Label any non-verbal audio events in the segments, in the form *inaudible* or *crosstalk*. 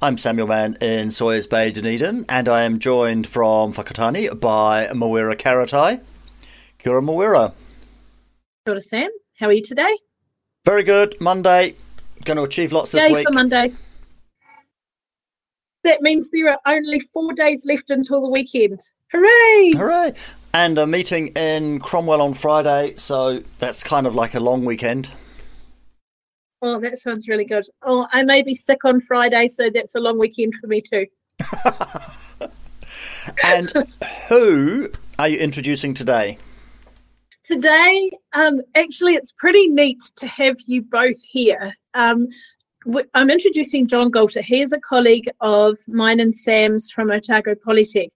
I'm Samuel Mann in Sawyers Bay, Dunedin, and I am joined from Whakatane by Mawera Karetai. Kia ora. Kia ora, Sam. How are you today? Very good. Monday. Going to achieve lots this Yay week. for Mondays. That means there are only four days left until the weekend. Hooray! Hooray! And a meeting in Cromwell on Friday, so that's kind of like a long weekend. Oh, that sounds really good. Oh, I may be sick on Friday, so that's a long weekend for me too. *laughs* and who are you introducing today? Today, um, actually, it's pretty neat to have you both here. Um, I'm introducing John Galter. He is a colleague of mine and Sam's from Otago Polytech.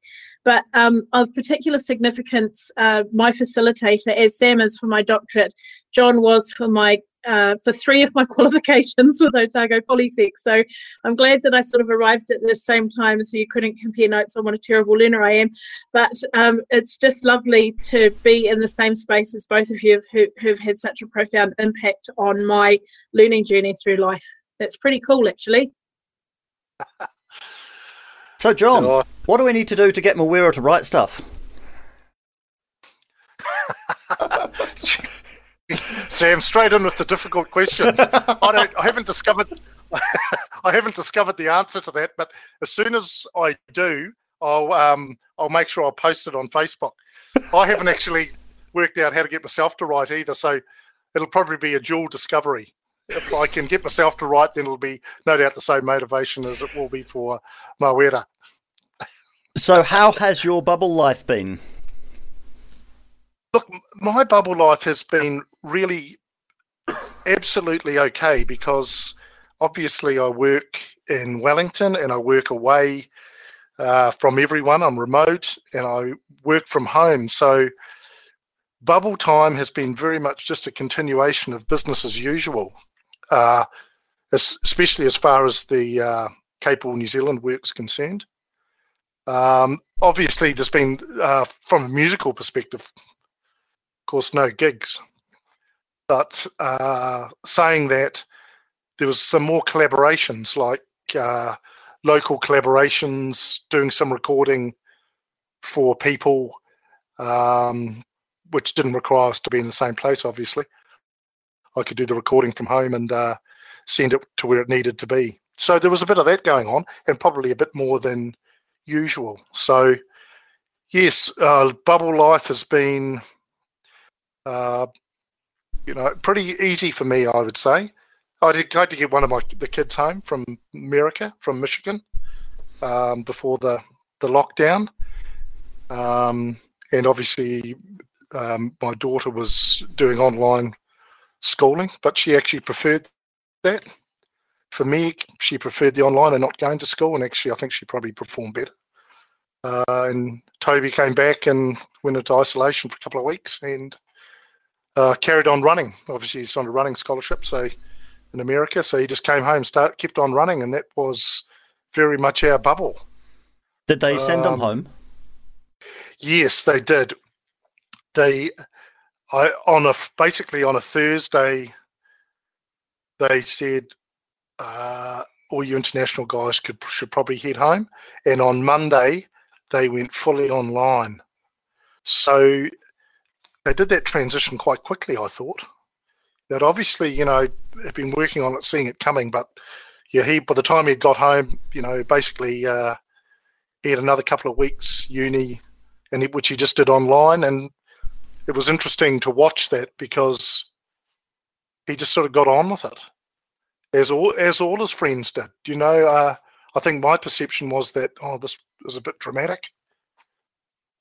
But um, of particular significance, uh, my facilitator, as Sam is for my doctorate, John was for my uh, for three of my *laughs* qualifications with Otago Polytech. So I'm glad that I sort of arrived at the same time so you couldn't compare notes on what a terrible learner I am. But um, it's just lovely to be in the same space as both of you who, who've had such a profound impact on my learning journey through life. That's pretty cool, actually. *laughs* so, John, what do we need to do to get Mawera to write stuff? *laughs* Sam, straight in with the difficult questions. I don't. I haven't discovered. *laughs* I haven't discovered the answer to that, but as soon as I do, I'll um, I'll make sure I post it on Facebook. I haven't actually worked out how to get myself to write either, so it'll probably be a dual discovery. If I can get myself to write, then it'll be no doubt the same motivation as it will be for Mawera. So, how has your bubble life been? Look, my bubble life has been really absolutely okay because obviously I work in Wellington and I work away uh, from everyone. I'm remote and I work from home. So bubble time has been very much just a continuation of business as usual, uh, especially as far as the uh, New Zealand work's concerned. Um, obviously, there's been, uh, from a musical perspective, of course, no gigs. But uh, saying that, there was some more collaborations, like uh, local collaborations, doing some recording for people, um, which didn't require us to be in the same place. Obviously, I could do the recording from home and uh, send it to where it needed to be. So there was a bit of that going on, and probably a bit more than usual. So yes, uh, bubble life has been uh, you know, pretty easy for me, I would say. I did go to get one of my the kids home from America, from Michigan, um, before the the lockdown, um, and obviously um, my daughter was doing online schooling, but she actually preferred that. For me, she preferred the online and not going to school, and actually, I think she probably performed better. Uh, and Toby came back and went into isolation for a couple of weeks, and uh, carried on running. Obviously, he's on a running scholarship, so in America, so he just came home, start kept on running, and that was very much our bubble. Did they send um, them home? Yes, they did. They, I on a basically on a Thursday, they said uh, all you international guys could should probably head home, and on Monday they went fully online. So they did that transition quite quickly. I thought that obviously, you know, had been working on it, seeing it coming, but yeah, he by the time he got home, you know, basically uh, he had another couple of weeks uni, and which he just did online, and it was interesting to watch that because he just sort of got on with it, as all as all his friends did. You know, uh, I think my perception was that oh, this was a bit dramatic.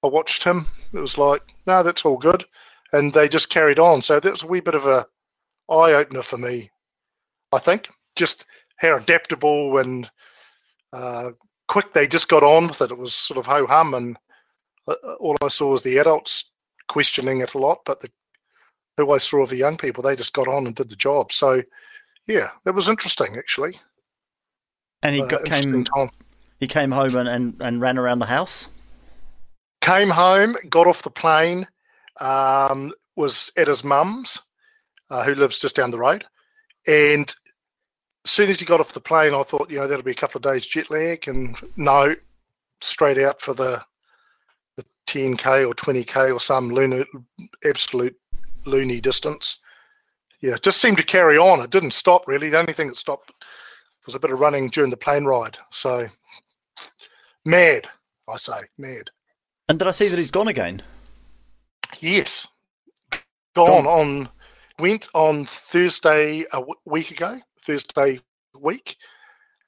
I watched him; it was like, no, that's all good, and they just carried on. So that was a wee bit of a eye opener for me. I think just how adaptable and uh, quick they just got on with it. It was sort of ho hum, and uh, all I saw was the adults questioning it a lot, but the who I saw of the young people, they just got on and did the job. So, yeah, it was interesting actually. And he uh, got, came. Time. He came home and, and, and ran around the house. Came home, got off the plane, um, was at his mum's, uh, who lives just down the road, and as soon as he got off the plane, I thought, you know, that'll be a couple of days jet lag, and no, straight out for the the 10k or 20k or some lunar, absolute loony distance. Yeah, just seemed to carry on. It didn't stop really. The only thing that stopped was a bit of running during the plane ride. So mad, I say, mad. And did I see that he's gone again? Yes, gone, gone. on. Went on Thursday a w- week ago. Thursday week,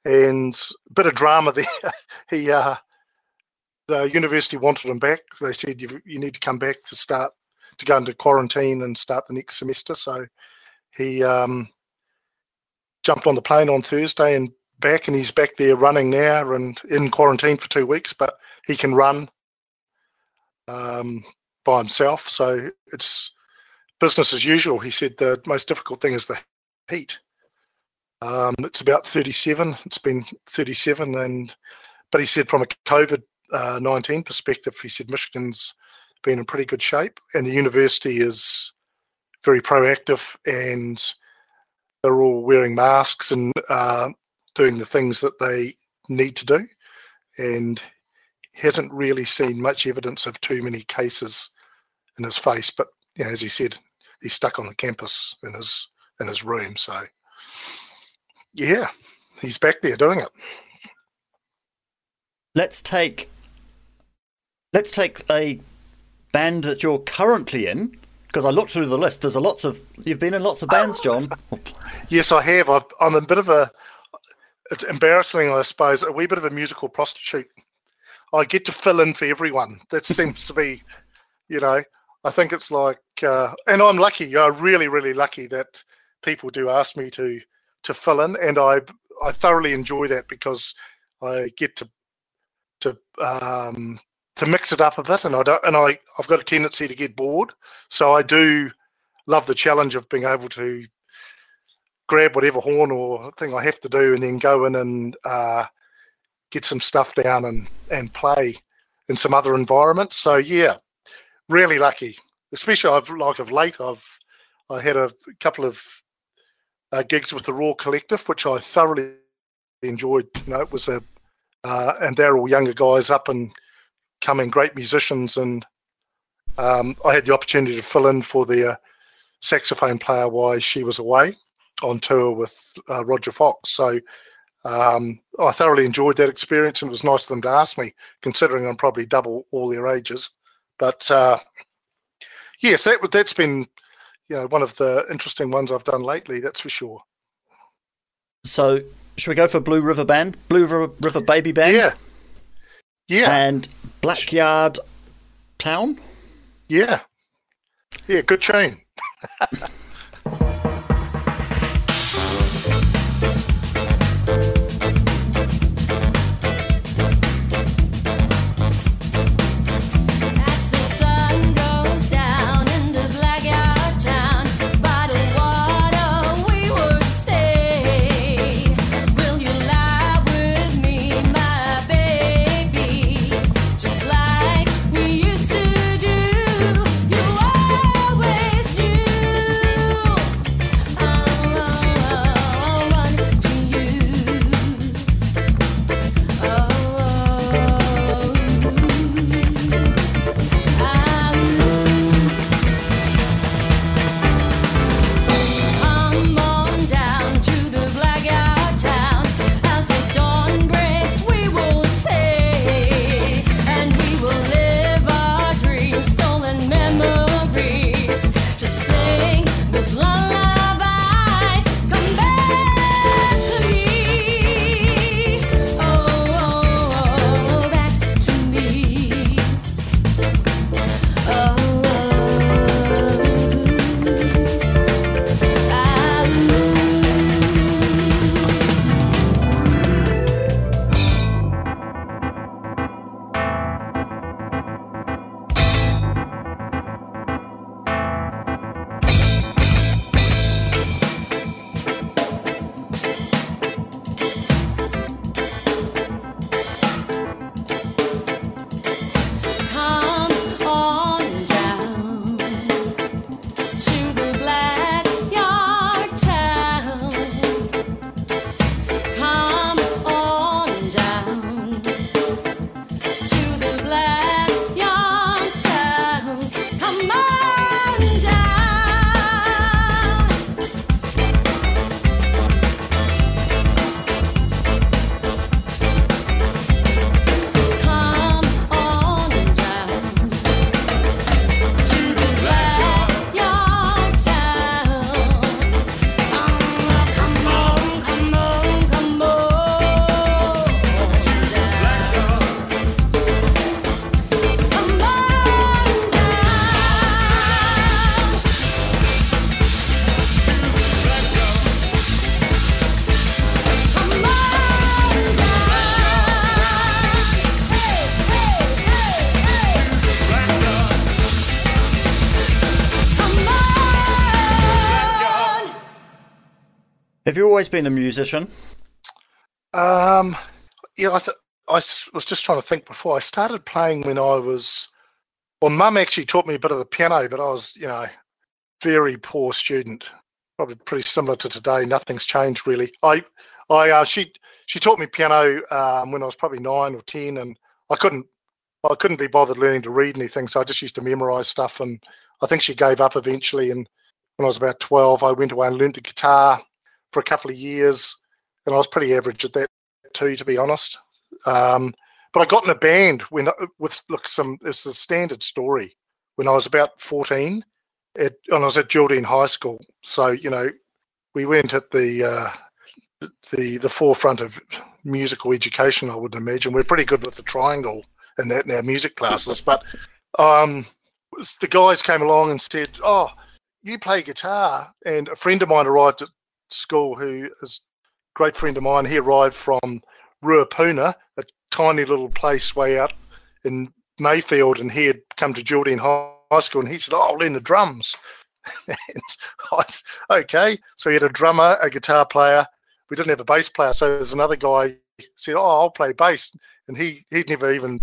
and a bit of drama *laughs* there. he, uh, the university wanted him back. They said you you need to come back to start to go into quarantine and start the next semester. So he um, jumped on the plane on Thursday and back, and he's back there running now and in quarantine for two weeks. But he can run um, by himself, so it's business as usual. He said the most difficult thing is the heat. Um, it's about 37. It's been 37, and but he said from a COVID uh, 19 perspective, he said Michigan's been in pretty good shape, and the university is very proactive, and they're all wearing masks and uh, doing the things that they need to do, and hasn't really seen much evidence of too many cases in his face. But you know, as he said, he's stuck on the campus in his in his room, so yeah, he's back there doing it. Let's take let's take a band that you're currently in because I looked through the list. There's a lots of you've been in lots of bands, John. *laughs* yes, I have. i am a bit of a it's embarrassing, I suppose, a wee bit of a musical prostitute. I get to fill in for everyone. That seems to be, you know, I think it's like, uh, and I'm lucky. I'm really, really lucky that people do ask me to to fill in, and I I thoroughly enjoy that because I get to to um, to mix it up a bit, and I don't, and I I've got a tendency to get bored, so I do love the challenge of being able to grab whatever horn or thing I have to do, and then go in and uh, get some stuff down and and play in some other environments. So yeah, really lucky. Especially I've like of late I've I had a couple of uh, gigs with the Raw Collective, which I thoroughly enjoyed. You know, it was a uh, and they're all younger guys up and coming, great musicians, and um, I had the opportunity to fill in for the uh, saxophone player while she was away on tour with uh, Roger Fox. So um, I thoroughly enjoyed that experience, and it was nice of them to ask me, considering I'm probably double all their ages. But uh, yes, that that's been you know one of the interesting ones I've done lately. That's for sure. So should we go for Blue River Band, Blue River, River Baby Band? Yeah, yeah, and Blackyard Town. Yeah, yeah, good tune. *laughs* Have you always been a musician? Um, yeah, I, th- I was just trying to think before. I started playing when I was, well, mum actually taught me a bit of the piano, but I was, you know, very poor student. Probably pretty similar to today. Nothing's changed really. I, I, uh, she, she taught me piano um, when I was probably nine or ten, and I couldn't, I couldn't be bothered learning to read anything, so I just used to memorize stuff. And I think she gave up eventually. And when I was about twelve, I went away and learned the guitar for a couple of years, and I was pretty average at that too, to be honest. Um, but I got in a band when with look some. It's a standard story. When I was about fourteen, it, and I was at Geraldine High School. So you know, we went at the uh, the the forefront of musical education. I would imagine we're pretty good with the triangle and that in our music classes. But um, the guys came along and said, "Oh, you play guitar," and a friend of mine arrived at school who is a great friend of mine. He arrived from Ruapuna, a tiny little place way out in Mayfield, and he had come to Geraldine High School, and he said, "Oh, I'll learn the drums." *laughs* and I, okay, so he had a drummer, a guitar player. We didn't have a bass player, so there's another guy said, "Oh, I'll play bass," and he he never even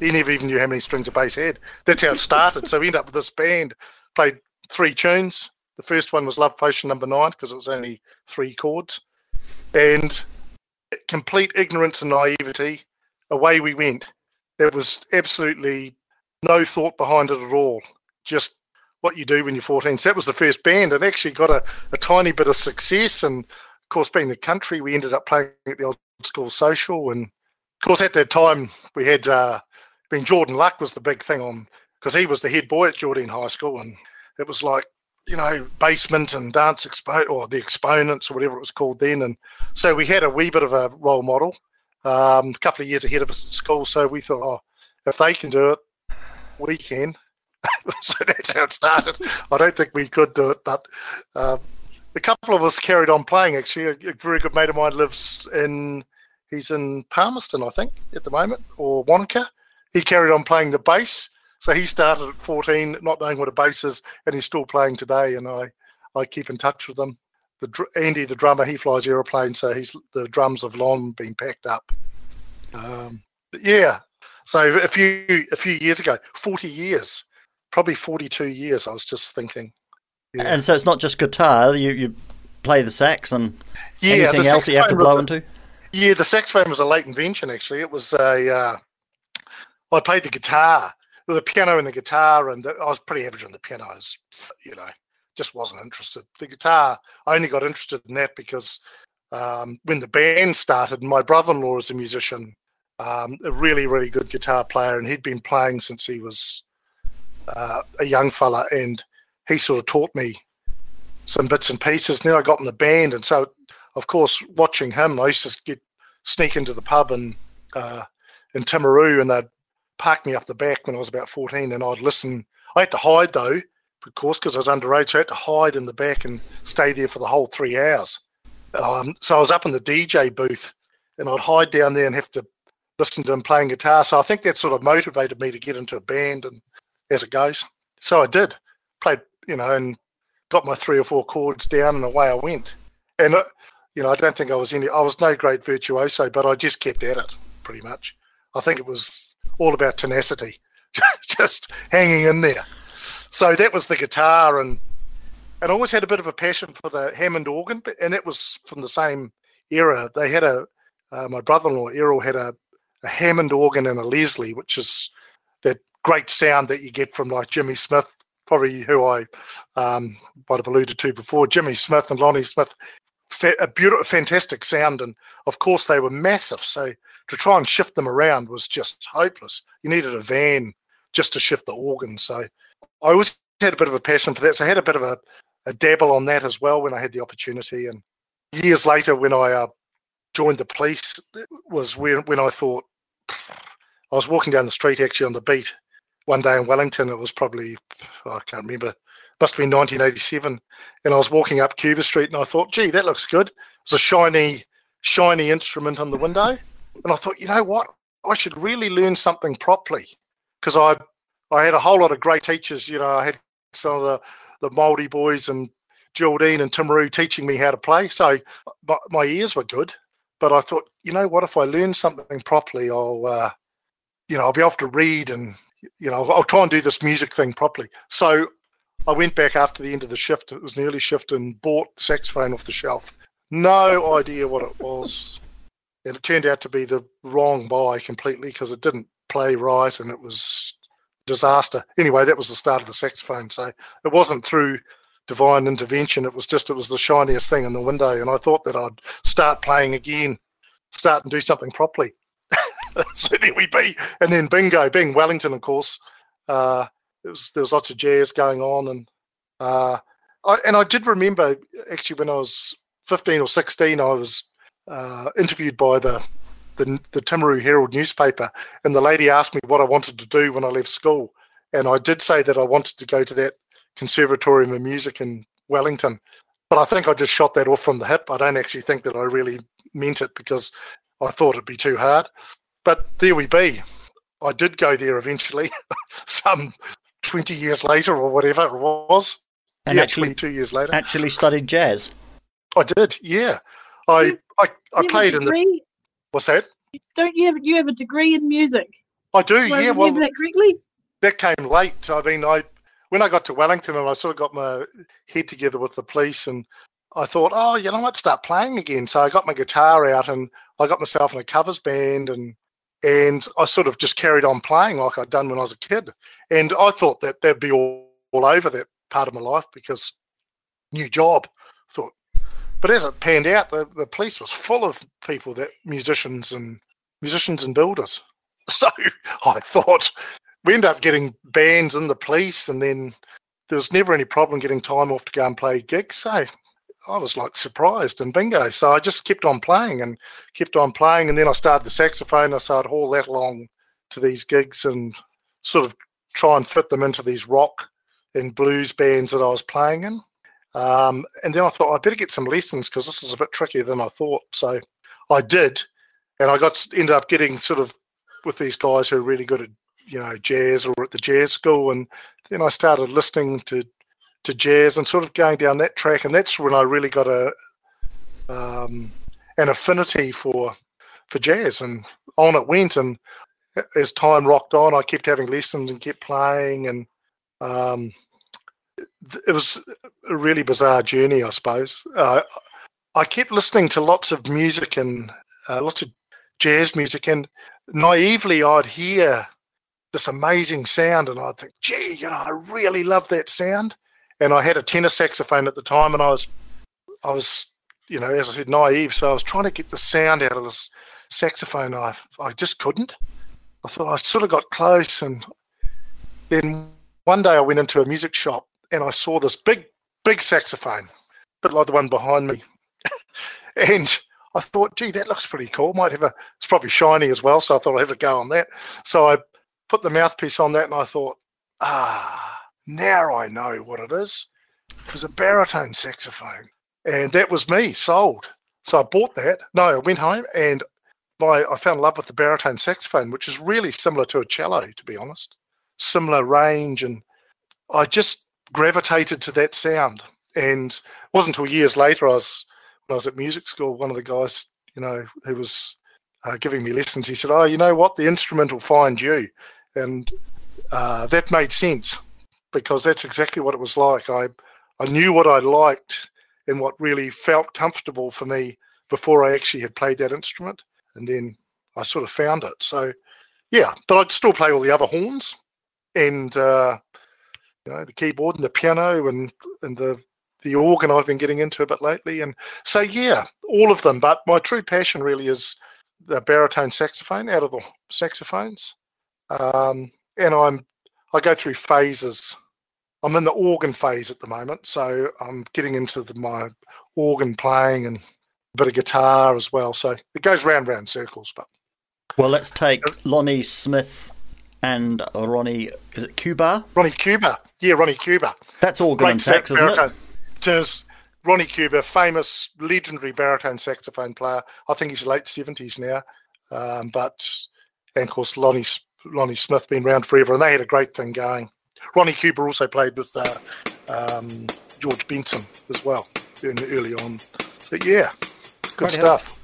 he never even knew how many strings a bass had. That's how it started. so we ended up with this band, played three tunes. The first one was Love Potion Number Nine because it was only three chords, and complete ignorance and naivety, away we went. There was absolutely no thought behind it at all. Just what you do when you're 14. So that was the first band, and actually got a, a tiny bit of success. And of course, being the country, we ended up playing at the old school social. And of course, at that time, we had uh, been Jordan Luck was the big thing on because he was the head boy at Jordan High School, and it was like you know, basement and dance expo or the exponents or whatever it was called then. And so we had a wee bit of a role model, um, a couple of years ahead of us at school. So we thought, oh, if they can do it, we can. *laughs* so that's how it started. I don't think we could do it, but uh, a couple of us carried on playing. Actually, a, a, very good mate of mine lives in, he's in Palmerston, I think, at the moment, or Wanaka. He carried on playing the bass so he started at 14, not knowing what a bass is, and he's still playing today. And I, I keep in touch with him. The Andy, the drummer, he flies aeroplanes, so he's the drums have long been packed up. Um, yeah. So a few a few years ago, 40 years, probably 42 years. I was just thinking. Yeah. And so it's not just guitar. You you play the sax and yeah, anything else you have to blow a, into. Yeah, the saxophone was a late invention. Actually, it was a. Uh, I played the guitar with the piano and the guitar, and the, I was pretty average on the piano. I was, you know, just wasn't interested. The guitar, I only got interested in that because um, when the band started, my brother-in-law is a musician, um, a really, really good guitar player, and he'd been playing since he was uh, a young fella, and he sort of taught me some bits and pieces. Then I got in the band, and so of course, watching him, I used to get sneak into the pub and uh, in Timaru, and they'd parked me up the back when I was about 14 and I'd listen. I had to hide though, of course, because I was underage. So I had to hide in the back and stay there for the whole three hours. Um, so I was up in the DJ booth and I'd hide down there and have to listen to him playing guitar. So I think that sort of motivated me to get into a band and as it goes. So I did. Played, you know, and got my three or four chords down and away I went. And, uh, you know, I don't think I was any, I was no great virtuoso, but I just kept at it pretty much. I think it was all about tenacity, *laughs* just hanging in there. So that was the guitar, and and I always had a bit of a passion for the Hammond organ, and that was from the same era. They had a uh, my brother-in-law Errol had a, a Hammond organ and a Leslie, which is that great sound that you get from like Jimmy Smith, probably who I um, might have alluded to before. Jimmy Smith and Lonnie Smith, a beautiful, fantastic sound, and of course they were massive. So to try and shift them around was just hopeless. You needed a van just to shift the organs. So I always had a bit of a passion for that. So I had a bit of a, a dabble on that as well when I had the opportunity. And years later, when I uh, joined the police, was when when I thought I was walking down the street actually on the beat one day in Wellington. It was probably I can't remember. Must been 1987, and I was walking up Cuba Street, and I thought, "Gee, that looks good." It's a shiny, shiny instrument on the window, and I thought, you know what? I should really learn something properly because I I had a whole lot of great teachers. You know, I had some of the the Maori boys and Geraldine and Timaru teaching me how to play. So my, my ears were good, but I thought, you know what, if I learn something properly, I'll, uh, you know, I'll be able to read and, you know, I'll try and do this music thing properly. So I went back after the end of the shift. It was an early shift and bought saxophone off the shelf. No idea what it was. And it turned out to be the wrong buy completely because it didn't play right and it was disaster. Anyway, that was the start of the saxophone. So it wasn't through divine intervention. It was just it was the shiniest thing in the window, and I thought that I'd start playing again, start and do something properly. *laughs* so there we be, and then bingo, being Wellington, of course. Uh, there was there was lots of jazz going on, and uh, I, and I did remember actually when I was fifteen or sixteen, I was uh, interviewed by the the, the Timaru Herald newspaper, and the lady asked me what I wanted to do when I left school, and I did say that I wanted to go to that Conservatorium of Music in Wellington, but I think I just shot that off from the hip. I don't actually think that I really meant it because I thought it'd be too hard. But there we be. I did go there eventually, *laughs* some 20 years later or whatever it was. And yeah, actually, 22 years later. Actually studied jazz. I did, yeah. I I, I played in the. What's that? Don't you have you have a degree in music? I do, do I yeah. Well, that correctly. That came late. I mean, I when I got to Wellington and I sort of got my head together with the police and I thought, oh, you know, I might start playing again. So I got my guitar out and I got myself in a covers band and and I sort of just carried on playing like I'd done when I was a kid. And I thought that that'd be all, all over that part of my life because new job. Thought, but as it panned out, the, the police was full of people that musicians and musicians and builders. *laughs* So I thought we ended up getting bands in the police, and then there was never any problem getting time off to go and play gigs. So I was like surprised and bingo. So I just kept on playing and kept on playing. And then I started the saxophone. I started haul that along to these gigs and sort of try and fit them into these rock and blues bands that I was playing in. Um, and then I thought I better get some lessons because this is a bit trickier than I thought. So I did, and I got ended up getting sort of with these guys who are really good at you know jazz or at the jazz school, and then I started listening to to jazz and sort of going down that track, and that's when I really got a um, an affinity for for jazz, and on it went. And as time rocked on, I kept having lessons and kept playing, and um, it was a really bizarre journey, I suppose. Uh, I kept listening to lots of music and uh, lots of jazz music, and naively, I'd hear this amazing sound, and I'd think, "Gee, you know, I really love that sound." And I had a tenor saxophone at the time, and I was, I was, you know, as I said, naive. So I was trying to get the sound out of this saxophone. I, I just couldn't. I thought I sort of got close, and then one day I went into a music shop and I saw this big, big saxophone, a bit like the one behind me, *laughs* and I thought, gee, that looks pretty cool. Might have a, it's probably shiny as well, so I thought I'd have a go on that. So I put the mouthpiece on that, and I thought, ah now I know what it is. It was a baritone saxophone. And that was me, sold. So I bought that. No, I went home and my, I fell in love with the baritone saxophone, which is really similar to a cello, to be honest. Similar range. And I just gravitated to that sound. And it wasn't until years later, I was when I was at music school, one of the guys, you know, who was uh, giving me lessons, he said, Oh, you know what? The instrument will find you. And uh, that made sense because that's exactly what it was like. I I knew what I liked and what really felt comfortable for me before I actually had played that instrument, and then I sort of found it. So yeah, but I'd still play all the other horns and uh, you know the keyboard and the piano and and the the organ I've been getting into a bit lately. And so yeah, all of them. But my true passion really is the baritone saxophone out of the saxophones. Um, and I'm I go through phases. I'm in the organ phase at the moment, so I'm getting into the, my organ playing and a bit of guitar as well. So it goes round round circles. But well, let's take Lonnie Smith and Ronnie. Is it Cuber? Ronnie Cuber, yeah, Ronnie Cuber. That's organ Great and sax, isn't it? It is. Ronnie Cuber, famous, legendary baritone saxophone player. I think he's late seventies now, um, but and of course Lonnie Lonnie Smith been around forever, and they had a great thing going. Ronnie Cuber also played with uh, um, George Benson as well in early on. But yeah, good stuff.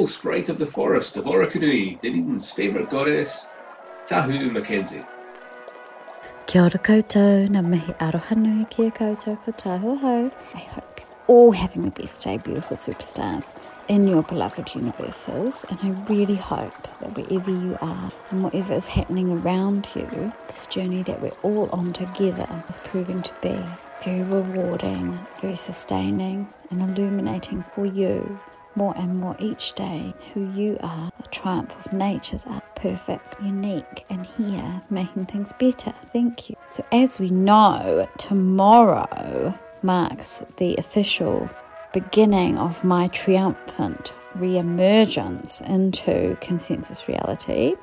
False sprite of the forest of Orokonui, Dunedin's favourite goddess, Tahu Mackenzie. Kia ora koutou, ngā mihi aroha nui ki a koutou ko tāhu hau. I hope you're all having the best day, beautiful superstars, in your beloved universes. And I really hope that wherever you are and whatever is happening around you, this journey that we're all on together is proving to be very rewarding, very sustaining, and illuminating for you more and more each day who you are, a triumph of nature's art, perfect, unique, and here making things better. Thank you. So, as we know, tomorrow marks the official beginning of my triumphant re emergence into consensus reality.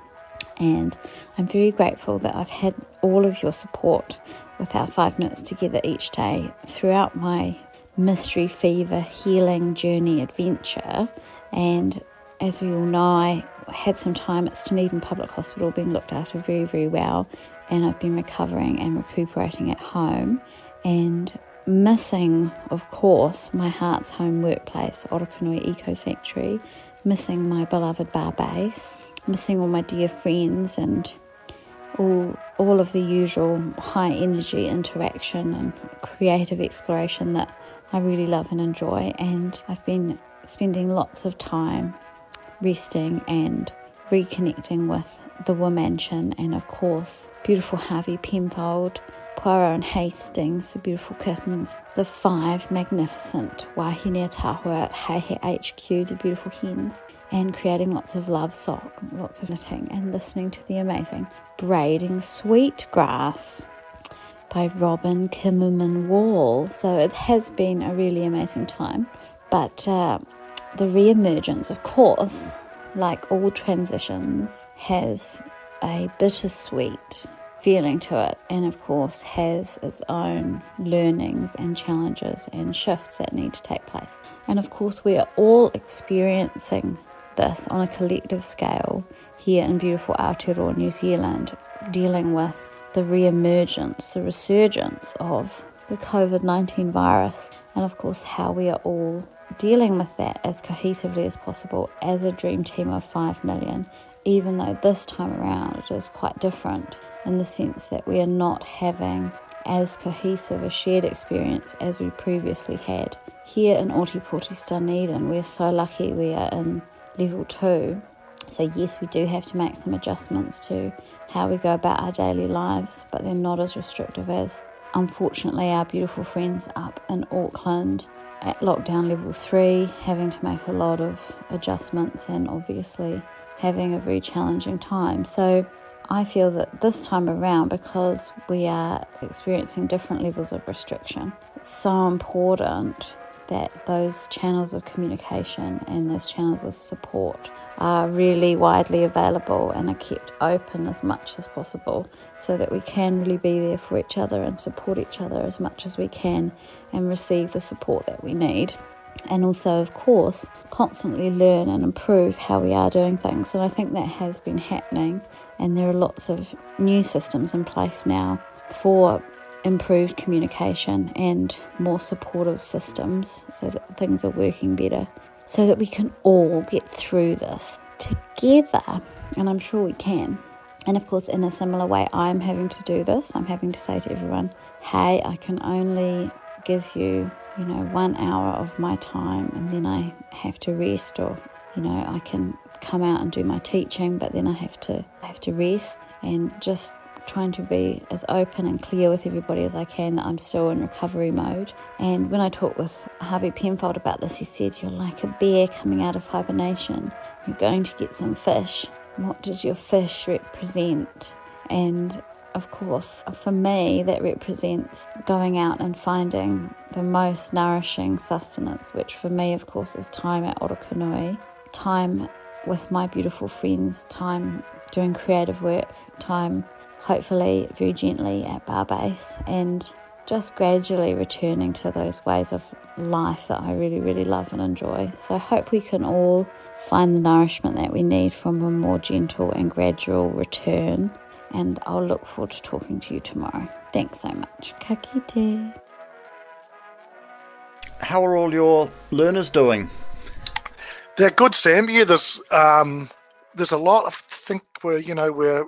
And I'm very grateful that I've had all of your support with our five minutes together each day throughout my mystery fever healing journey adventure. And as we all know, I had some time at Dunedin Public Hospital being looked after very, very well. And I've been recovering and recuperating at home. And missing, of course, my heart's home workplace, Orokonui Eco Sanctuary, missing my beloved bar base, missing all my dear friends and all, all of the usual high energy interaction and creative exploration that I really love and enjoy. And I've been spending lots of time resting and reconnecting with the Womansion and, of course, beautiful Harvey Penfold, Poirot and Hastings, the beautiful kittens, the five magnificent Wahine at Heihe HQ, the beautiful hens, and creating lots of love sock, lots of knitting, and listening to the amazing Braiding Sweet Grass by Robin Kimmerer Wall. So it has been a really amazing time. But uh, the re emergence, of course, like all transitions, has a bittersweet feeling to it, and of course, has its own learnings and challenges and shifts that need to take place. And of course, we are all experiencing this on a collective scale here in beautiful Aotearoa, New Zealand, dealing with the re emergence, the resurgence of the COVID 19 virus, and of course, how we are all dealing with that as cohesively as possible as a dream team of 5 million, even though this time around it is quite different in the sense that we are not having as cohesive a shared experience as we previously had. Here in Ōtepoti Dunedin, we're so lucky we are in level 2 so, yes, we do have to make some adjustments to how we go about our daily lives, but they're not as restrictive as, unfortunately, our beautiful friends up in Auckland at lockdown level three, having to make a lot of adjustments and obviously having a very challenging time. So, I feel that this time around, because we are experiencing different levels of restriction, it's so important that those channels of communication and those channels of support are really widely available and are kept open as much as possible so that we can really be there for each other and support each other as much as we can and receive the support that we need. And also, of course, constantly learn and improve how we are doing things. And I think that has been happening. And there are lots of new systems in place now for improved communication and more supportive systems so that things are working better so that we can all get through this together. And I'm sure we can. And of course, in a similar way, I'm having to do this. I'm having to say to everyone, hey, I can only give you, you know, one hour of my time and then I have to rest or, you know, I can come out and do my teaching, but then I have to I have to rest and just trying to be as open and clear with everybody as I can that I'm still in recovery mode. And when I talked with Harvey Penfold about this, he said, You're like a bear coming out of hibernation. You're going to get some fish. What does your fish represent? And of course, for me, that represents going out and finding the most nourishing sustenance, which for me, of course, is time at Orokonui, time with my beautiful friends, time doing creative work, time hopefully very gently at bar base and just gradually returning to those ways of life that I really, really love and enjoy. So I hope we can all find the nourishment that we need from a more gentle and gradual return. And I'll look forward to talking to you tomorrow. Thanks so much. Ka kite. How are all your learners doing? They're good, Sam. Yeah, there's um, there's a lot. I think we're you know we're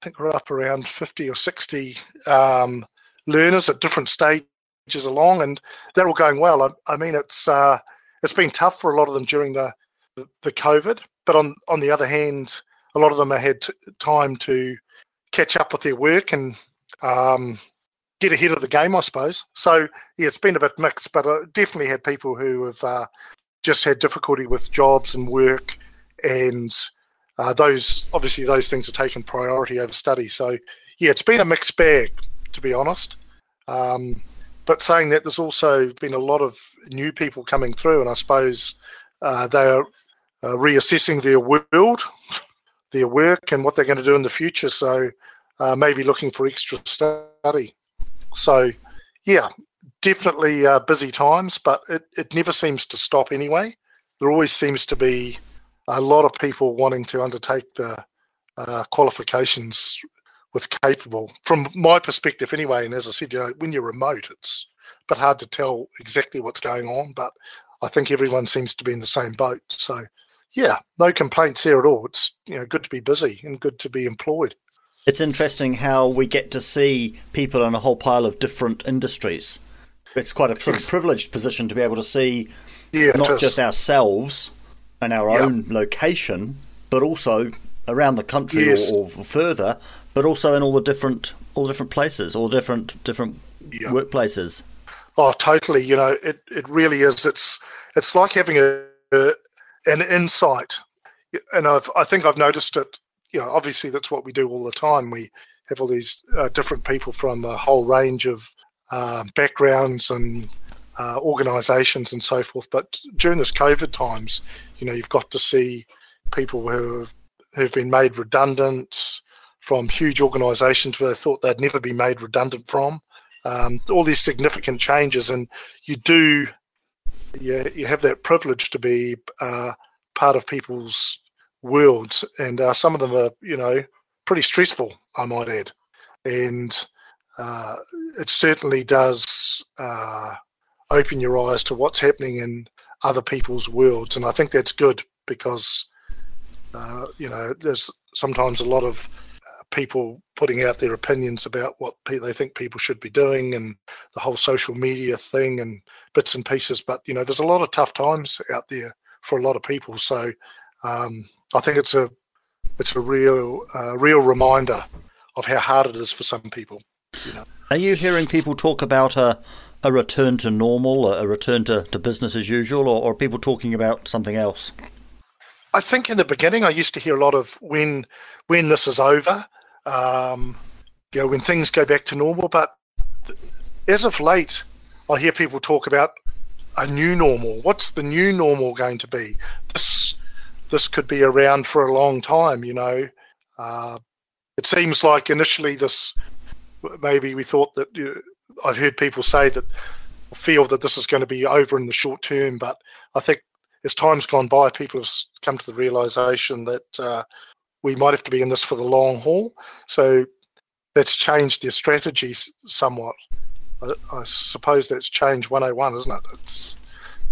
I think we're up around fifty or sixty um, learners at different stages along, and they're all going well. I, I mean, it's uh, it's been tough for a lot of them during the the, the COVID, but on on the other hand, a lot of them have had t- time to catch up with their work and um, get ahead of the game, I suppose. So yeah, it's been a bit mixed, but I definitely had people who have uh, just had difficulty with jobs and work, and uh, those obviously those things are taken priority over study. So yeah, it's been a mixed bag, to be honest. Um, but saying that, there's also been a lot of new people coming through, and I suppose uh, they are uh, reassessing their world, *laughs* their work, and what they're going to do in the future. So uh, maybe looking for extra study. So, yeah, definitely uh, busy times, but it, it never seems to stop anyway. There always seems to be a lot of people wanting to undertake the uh, qualifications with capable, from my perspective anyway. And as I said, you know, when you're remote, it's a bit hard to tell exactly what's going on, but I think everyone seems to be in the same boat. So, yeah, no complaints there at all. It's you know good to be busy and good to be employed. It's interesting how we get to see people in a whole pile of different industries. It's quite a privileged position to be able to see Yeah, not just ourselves and our Yeah. own location, but also around the country Yes. or, or further, but also in all the different all the different places, all different different Yeah. workplaces. Oh, totally. You know, it, it really is. It's it's like having a, a an insight, and I've I think I've noticed it. You know, obviously that's what we do all the time. We have all these uh, different people from a whole range of uh, backgrounds and uh, organisations and so forth. But during this COVID times, you know, you've got to see people who have who've been made redundant from huge organisations where they thought they'd never be made redundant from. Um, all these significant changes, and you do, you, you have that privilege to be uh, part of people's worlds, and uh, some of them are, you know, pretty stressful, I might add, and uh, it certainly does uh, open your eyes to what's happening in other people's worlds, and I think that's good because, uh, you know, there's sometimes a lot of people putting out their opinions about what they think people should be doing and the whole social media thing and bits and pieces. But you know, there's a lot of tough times out there for a lot of people. So um, I think it's a it's a real uh, real reminder of how hard it is for some people. You know. Are you hearing people talk about a a return to normal, a return to, to business as usual, or, or people talking about something else? I think in the beginning, I used to hear a lot of when when this is over, um, you know, when things go back to normal. But as of late, I hear people talk about a new normal. What's the new normal going to be? This this could be around for a long time. You know, uh, it seems like initially this maybe we thought that you know, I've heard people say that feel that this is going to be over in the short term, but I think as time's gone by, people have come to the realization that uh, we might have to be in this for the long haul. So that's changed their strategies somewhat. I, I suppose that's change 101, isn't it? It's,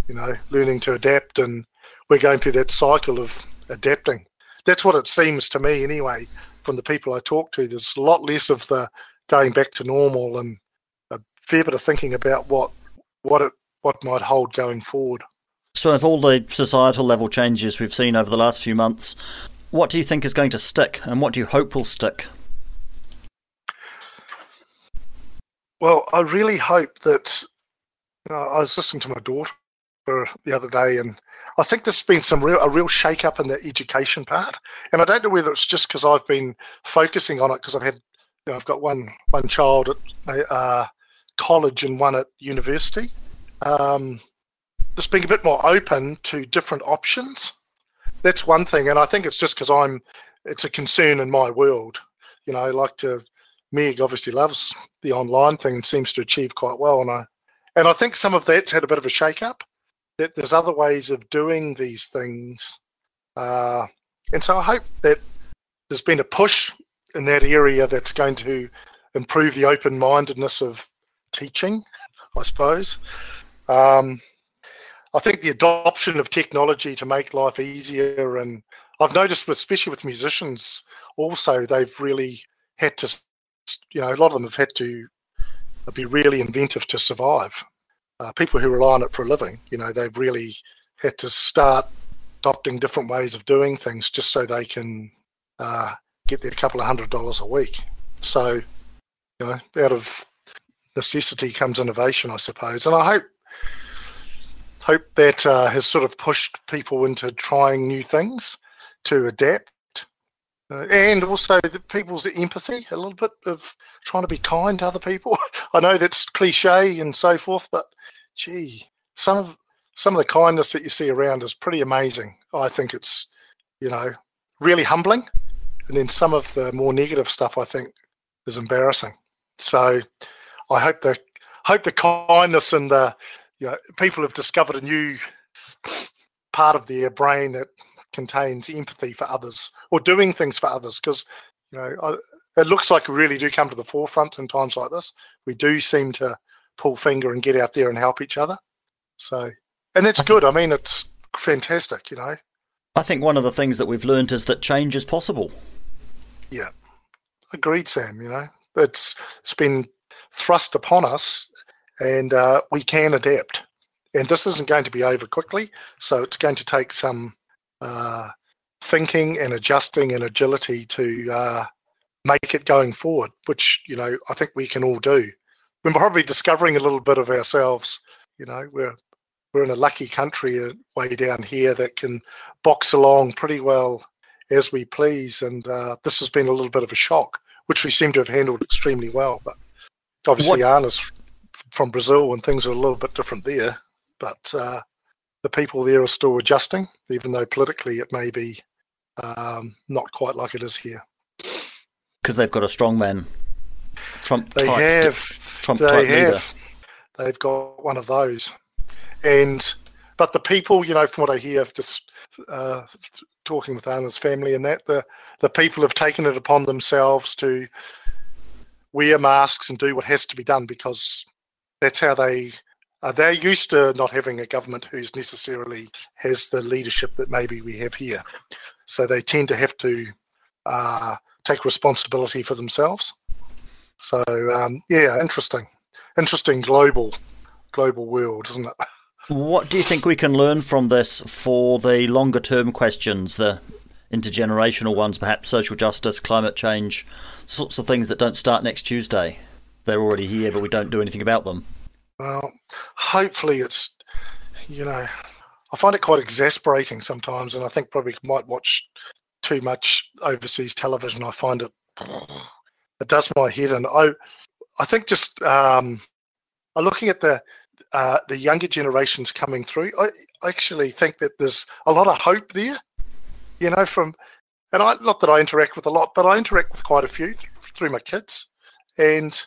you know, learning to adapt, and we're going through that cycle of adapting. That's what it seems to me, anyway, from the people I talk to. There's a lot less of the going back to normal and fair bit of thinking about what what it what might hold going forward. So, with all the societal level changes we've seen over the last few months, what do you think is going to stick, and what do you hope will stick? Well, I really hope that. You know, I was listening to my daughter the other day, and I think there's been some real a real shake up in the education part. And I don't know whether it's just because I've been focusing on it because I've had, you know, I've got one one child at uh, college and one at university. Um, it's being a bit more open to different options. That's one thing, and I think it's just because I'm. It's a concern in my world. You know, I like to. Meg obviously loves the online thing and seems to achieve quite well, and I, and I think some of that's had a bit of a shake up. That there's other ways of doing these things, uh, and so I hope that there's been a push in that area that's going to improve the open mindedness of teaching, I suppose. Um, I think the adoption of technology to make life easier, and I've noticed, especially with musicians, also they've really had to, you know, a lot of them have had to be really inventive to survive. Uh, people who rely on it for a living, you know, they've really had to start adopting different ways of doing things just so they can uh, get their couple of hundred dollars a week. So, you know, out of necessity comes innovation, I suppose, and I hope hope that uh, has sort of pushed people into trying new things to adapt. Uh, and also the people's empathy, a little bit of trying to be kind to other people. *laughs* I know that's cliche and so forth, but gee, some of some of the kindness that you see around is pretty amazing. I think it's, you know, really humbling. And then some of the more negative stuff I think is embarrassing. So I hope the hope the kindness and the you know people have discovered a new part of their brain that contains empathy for others or doing things for others because you know I, it looks like we really do come to the forefront in times like this. We do seem to pull finger and get out there and help each other. So and that's good. I mean, it's fantastic, you know. I think one of the things that we've learned is that change is possible. Yeah, agreed, Sam. You know, it's it's been thrust upon us, and uh, we can adapt. And this isn't going to be over quickly, so it's going to take some uh, thinking and adjusting and agility to uh, make it going forward. Which you know, I think we can all do. We're probably discovering a little bit of ourselves. You know, we're we're in a lucky country uh, way down here that can box along pretty well as we please. And uh, this has been a little bit of a shock, which we seem to have handled extremely well. But obviously, what? Anna's from Brazil and things are a little bit different there. But uh, the people there are still adjusting, even though politically it may be um, not quite like it is here. Because they've got a strongman, Trump. They have. Trump they have. Leader. They've got one of those and but the people, you know, from what I hear, just uh, talking with Anna's family and that, the the people have taken it upon themselves to wear masks and do what has to be done because that's how they uh, they're used to not having a government who's necessarily has the leadership that maybe we have here. So they tend to have to uh, take responsibility for themselves. So um, yeah, interesting, interesting global global world, isn't it? *laughs* What do you think we can learn from this for the longer term questions, the intergenerational ones, perhaps social justice, climate change, sorts of things that don't start next Tuesday? They're already here, but we don't do anything about them. Well, hopefully it's, you know, I find it quite exasperating sometimes, and I think probably might watch too much overseas television. I find it, it does my head, and I, I think just um, looking at the uh, the younger generations coming through, I actually think that there's a lot of hope there. You know, from and I not that I interact with a lot, but I interact with quite a few th- through my kids, and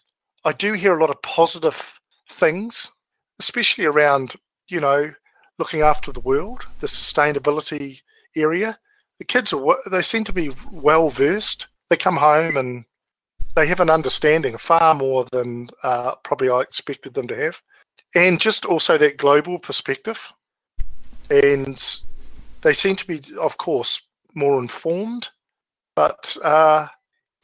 I do hear a lot of positive things, especially around you know looking after the world, the sustainability area. The kids are they seem to be well versed. They come home and they have an understanding far more than uh, probably I expected them to have and just also that global perspective. And they seem to be, of course, more informed, but uh,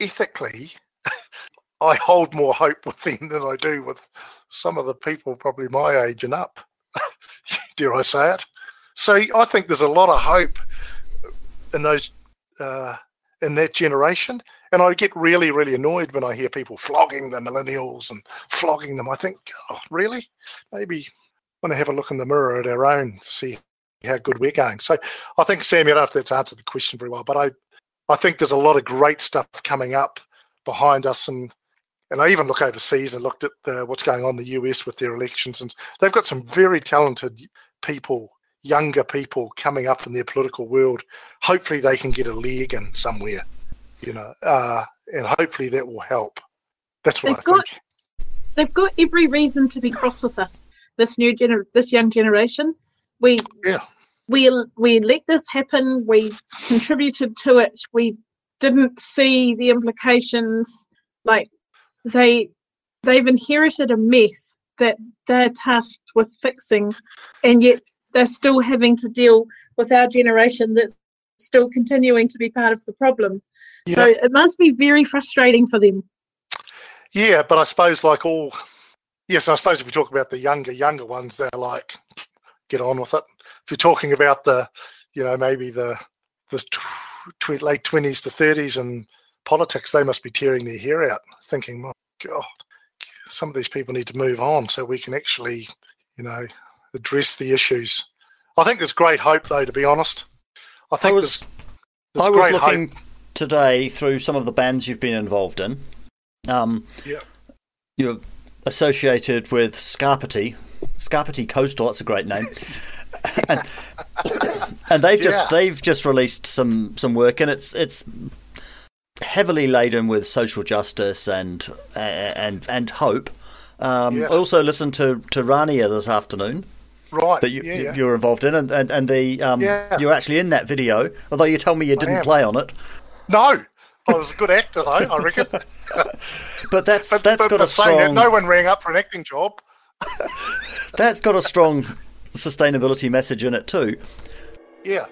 ethically, *laughs* I hold more hope with them than I do with some of the people probably my age and up. *laughs* Dare I say it? So I think there's a lot of hope in those uh, in that generation. And I get really, really annoyed when I hear people flogging the millennials and flogging them. I think, oh, really? Maybe want to have a look in the mirror at our own to see how good we're going. So I think, Sam, you don't have to answer the question very well, but I, I think there's a lot of great stuff coming up behind us. And and I even look overseas and looked at the, what's going on in the US with their elections. And they've got some very talented people, younger people coming up in their political world. Hopefully they can get a leg in somewhere you know, uh, and hopefully that will help. That's what they've I got, think. They've got every reason to be cross with us. This new gener, this young generation. We yeah. We we let this happen. We contributed to it. We didn't see the implications. Like they they've inherited a mess that they're tasked with fixing, and yet they're still having to deal with our generation that's still continuing to be part of the problem. So it must be very frustrating for them. Yeah, but I suppose like all, yes, I suppose if we talk about the younger, younger ones, they're like, get on with it. If you're talking about the, you know, maybe the the tw- late twenties to thirties and politics, they must be tearing their hair out, thinking, my God, some of these people need to move on so we can actually, you know, address the issues. I think there's great hope, though. To be honest, I think was- there's, there's I was looking hope. today through some of the bands you've been involved in. Um, Yeah. You're associated with Scarpity, Scarpity Coastal. That's a great name. and, and they've just Yeah. they've just released some some work, and it's it's heavily laden with social justice and and and hope. Um, Yeah. I also listened to to Rania this afternoon Right. that you, yeah, yeah. you're involved in, and and, and the um, you're actually in that video. Although you told me you didn't play on it, No, I was a good actor though. I reckon. *laughs* but that's But, that's but, got a but saying that, strong no one rang up for an acting job. That's got a strong sustainability message in it too. Yeah.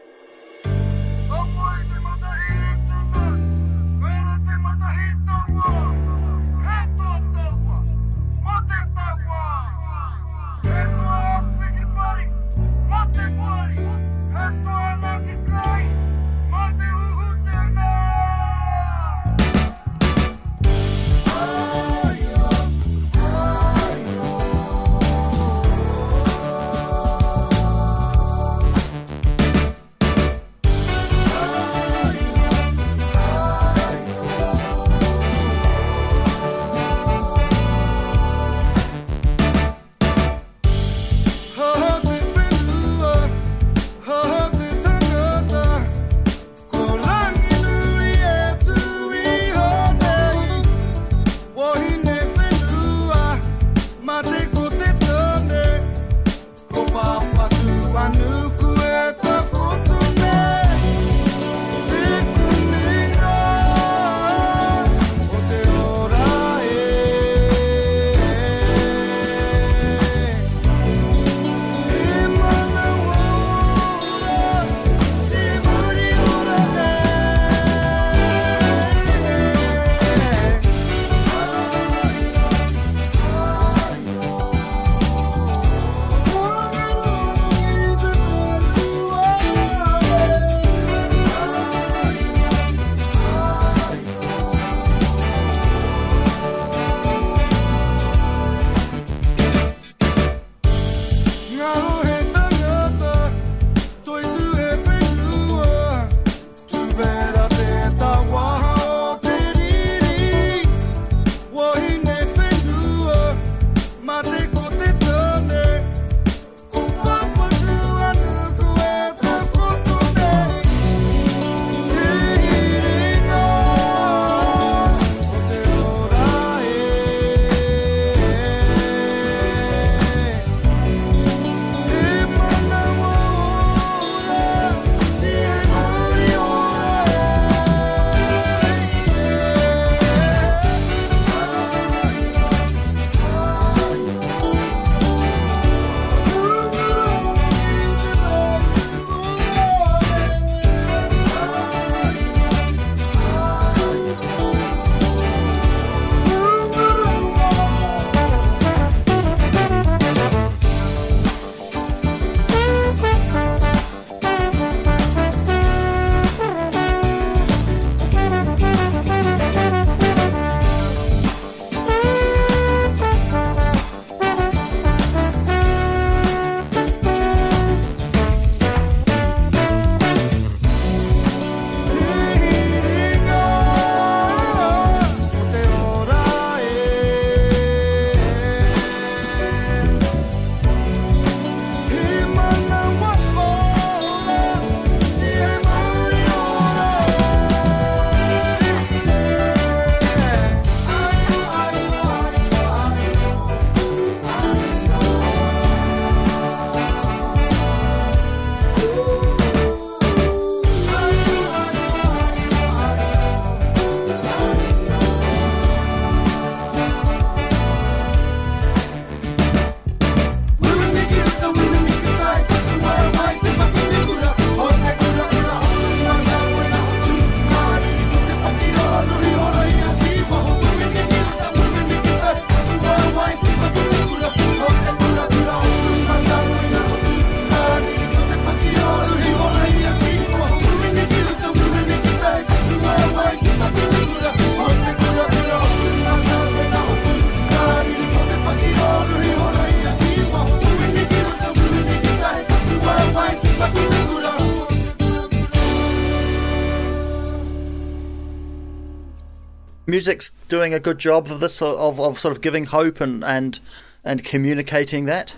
Music's doing a good job of this of, of sort of giving hope and and and communicating that.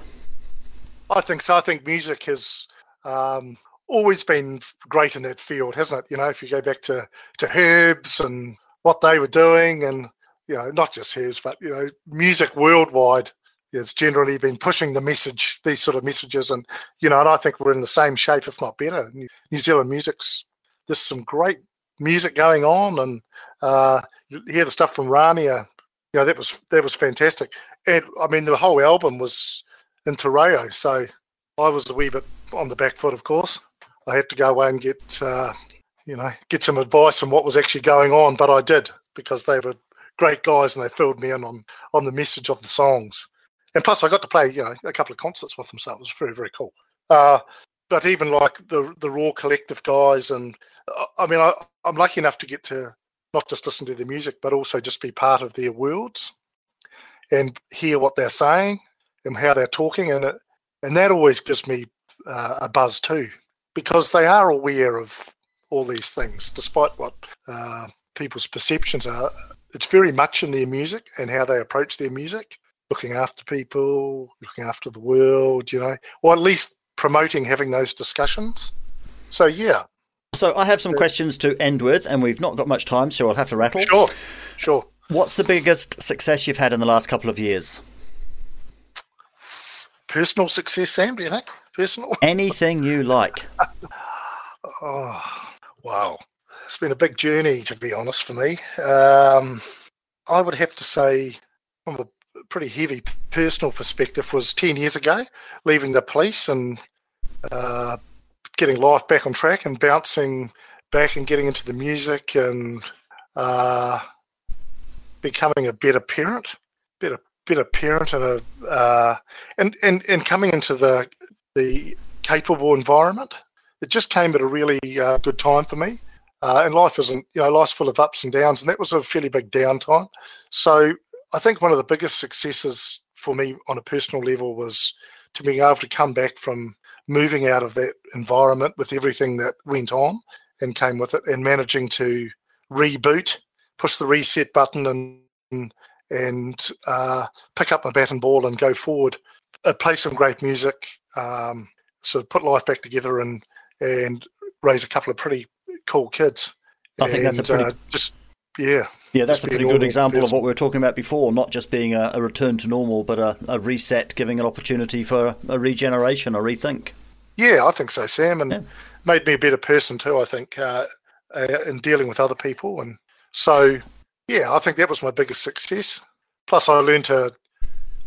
I think so. I think music has um, always been great in that field, hasn't it? You know, if you go back to to Herbs and what they were doing, and you know, not just Herbs, but you know, music worldwide has generally been pushing the message, these sort of messages, and you know, and I think we're in the same shape, if not better. New Zealand music's there's some great music going on, and uh, hear the stuff from Rania. You know, that was that was fantastic, and I mean, the whole album was in Te so I was a wee bit on the back foot, of course. I had to go away and get, uh, you know, get some advice on what was actually going on, but I did because they were great guys and they filled me in on on the message of the songs. And plus, I got to play, you know, a couple of concerts with them, so it was very, very cool. Uh, but even like the the Raw Collective guys, and uh, I mean, I, I'm lucky enough to get to not just listen to the music, but also just be part of their worlds and hear what they're saying and how they're talking, and it, and that always gives me uh, a buzz too, because they are aware of all these things, despite what uh, people's perceptions are. It's very much in their music and how they approach their music, looking after people, looking after the world, you know, or at least promoting having those discussions. So yeah, So I have some questions to end with, and we've not got much time, so I'll have to rattle. sure, sure. What's the biggest success you've had in the last couple of years? Personal success, Sam. Do you think personal? *laughs* Anything you like. Oh, wow. It's been a big journey, to be honest, for me. Um, I would have to say, from a pretty heavy personal perspective, was 10 years ago, leaving the police and uh, getting life back on track and bouncing back and getting into the music and uh, becoming a better parent, better better parent and a uh, and, and and coming into the the capable environment. It just came at a really uh, good time for me. Uh, and life isn't, you know, life's full of ups and downs, and that was a fairly big downtime. So I think one of the biggest successes for me on a personal level was to being able to come back from moving out of that environment with everything that went on and came with it, and managing to reboot, push the reset button, and and uh, pick up my bat and ball and go forward, uh, play some great music, um, sort of put life back together, and and raise a couple of pretty cool kids. I think that's a pretty- uh, just yeah. Yeah, that's a pretty good example of what we were talking about before, not just being a, a return to normal, but a, a reset, giving an opportunity for a regeneration, a rethink. Yeah, I think so, Sam, and Yeah. made me a better person too. I think uh, uh, in dealing with other people, and so yeah, I think that was my biggest success. Plus, I learned a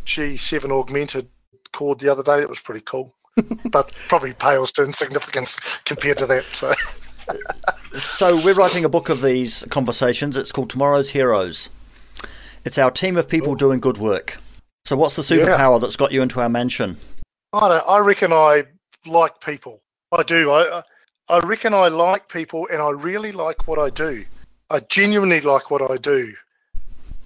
G7 augmented chord the other day. That was pretty cool, *laughs* but probably pales to insignificance compared to that. So *laughs* So we're writing a book of these conversations. It's called Tomorrow's Heroes. It's our team of people doing good work. So what's the Yeah. superpower that's got you into our mansion? I don't. I reckon I like people. I do. I I- I reckon I like people, and I really like what I do. I genuinely like what I do.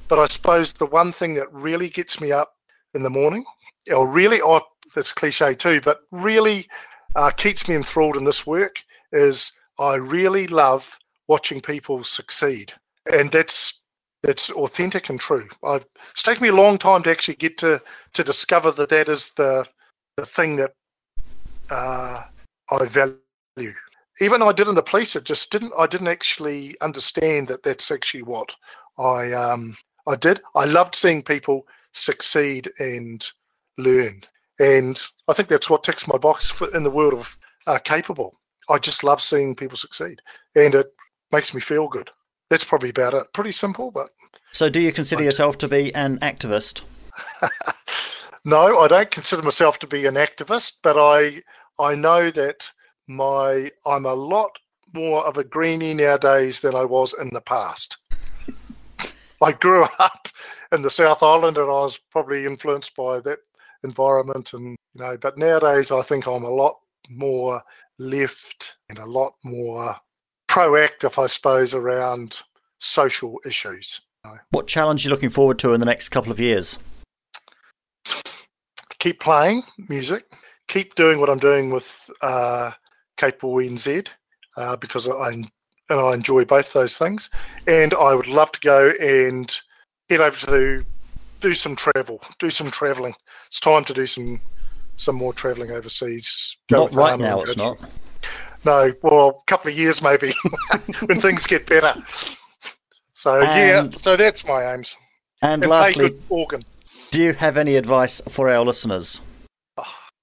But I suppose the one thing that really gets me up in the morning, or really, oh, that's cliche too, but really uh, keeps me enthralled in this work is I really love watching people succeed, and that's that's authentic and true. I've, it's taken me a long time to actually get to to discover that that is the the thing that uh, I value. Even I did in the police, it just didn't. I didn't actually understand that that's actually what I um, I did. I loved seeing people succeed and learn, and I think that's what ticks my box for, in the world of uh, capable. I just love seeing people succeed, and it makes me feel good. That's probably about it. Pretty simple, but So do you consider yourself to be an activist? *laughs* No, I don't consider myself to be an activist, but I I know that my I'm a lot more of a greenie nowadays than I was in the past. I grew *laughs* up in the South Island and I was probably influenced by that environment and you know, but nowadays I think I'm a lot more left and a lot more proactive, I suppose, around social issues. What challenge are you looking forward to in the next couple of years? keep playing music, keep doing what I'm doing with uh, Capable NZ uh, because I and I enjoy both those things. And I would love to go and head over to do some travel, do some traveling. It's time to do some some more traveling overseas. Not right now, it's not. No, well, a couple of years maybe *laughs* when things get better. So yeah, so that's my aims. And And lastly, do you have any advice for our listeners?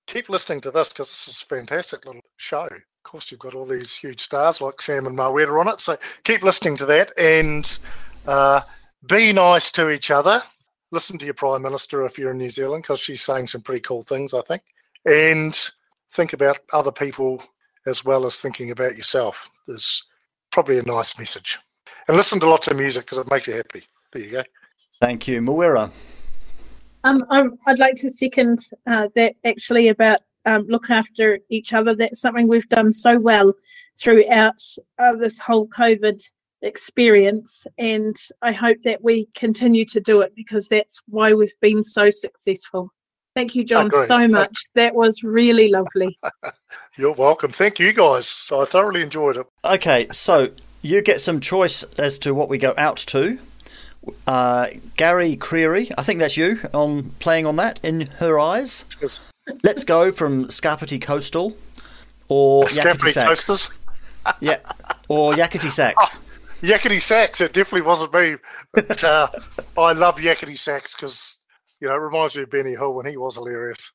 keep listening to this because this is a fantastic little show. Of course, you've got all these huge stars like Sam and Marweta on it. So keep listening to that and uh, be nice to each other. Listen to your Prime Minister if you're in New Zealand because she's saying some pretty cool things, I think. And think about other people as well as thinking about yourself. There's probably a nice message. And listen to lots of music because it makes you happy. There you go. Thank you, Mawira. Um, I, I'd like to second uh, that actually about um, look after each other. That's something we've done so well throughout uh, this whole COVID experience, and I hope that we continue to do it because that's why we've been so successful. Thank you, John, Agreed. so much. That was really lovely. *laughs* You're welcome. Thank you guys. I thoroughly enjoyed it. Okay, so you get some choice as to what we go out to. Uh, Gary Creary, I think that's you on playing on that in her eyes. Yes. Let's go from Scarpity Coastal or Yakety Scapity Coasters. Yeah, or Yakety Sax. *laughs* Yakety Sax. It definitely wasn't me, but uh, I love Yakety Sax because you know it reminds me of Benny Hill when he was hilarious.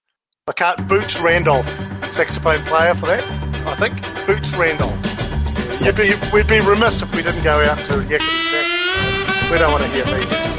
I can't. Boots Randolph, saxophone player for that. I think Boots Randolph. Be, we'd be remiss if we didn't go out to Yakety Sax. We don't want to hear me.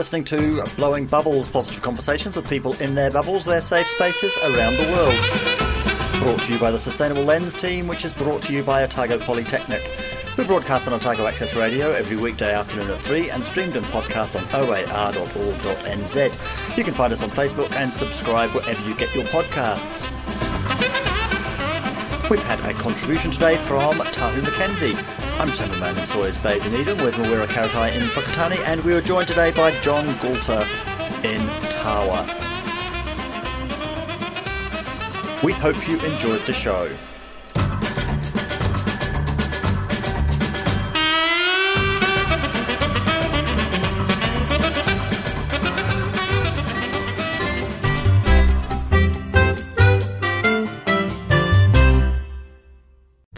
Listening to Blowing Bubbles, positive conversations with people in their bubbles, their safe spaces around the world. Brought to you by the Sustainable Lens team, which is brought to you by Otago Polytechnic. We broadcast on Otago Access Radio every weekday afternoon at 3 and streamed and podcast on oar.org.nz. You can find us on Facebook and subscribe wherever you get your podcasts. We've had a contribution today from Tahu Mackenzie. I'm Samuel Mann in Sawyers Bay, Eden with Mawira Karetai in Whakatane, and we are joined today by John Galter in Tawa. We hope you enjoyed the show.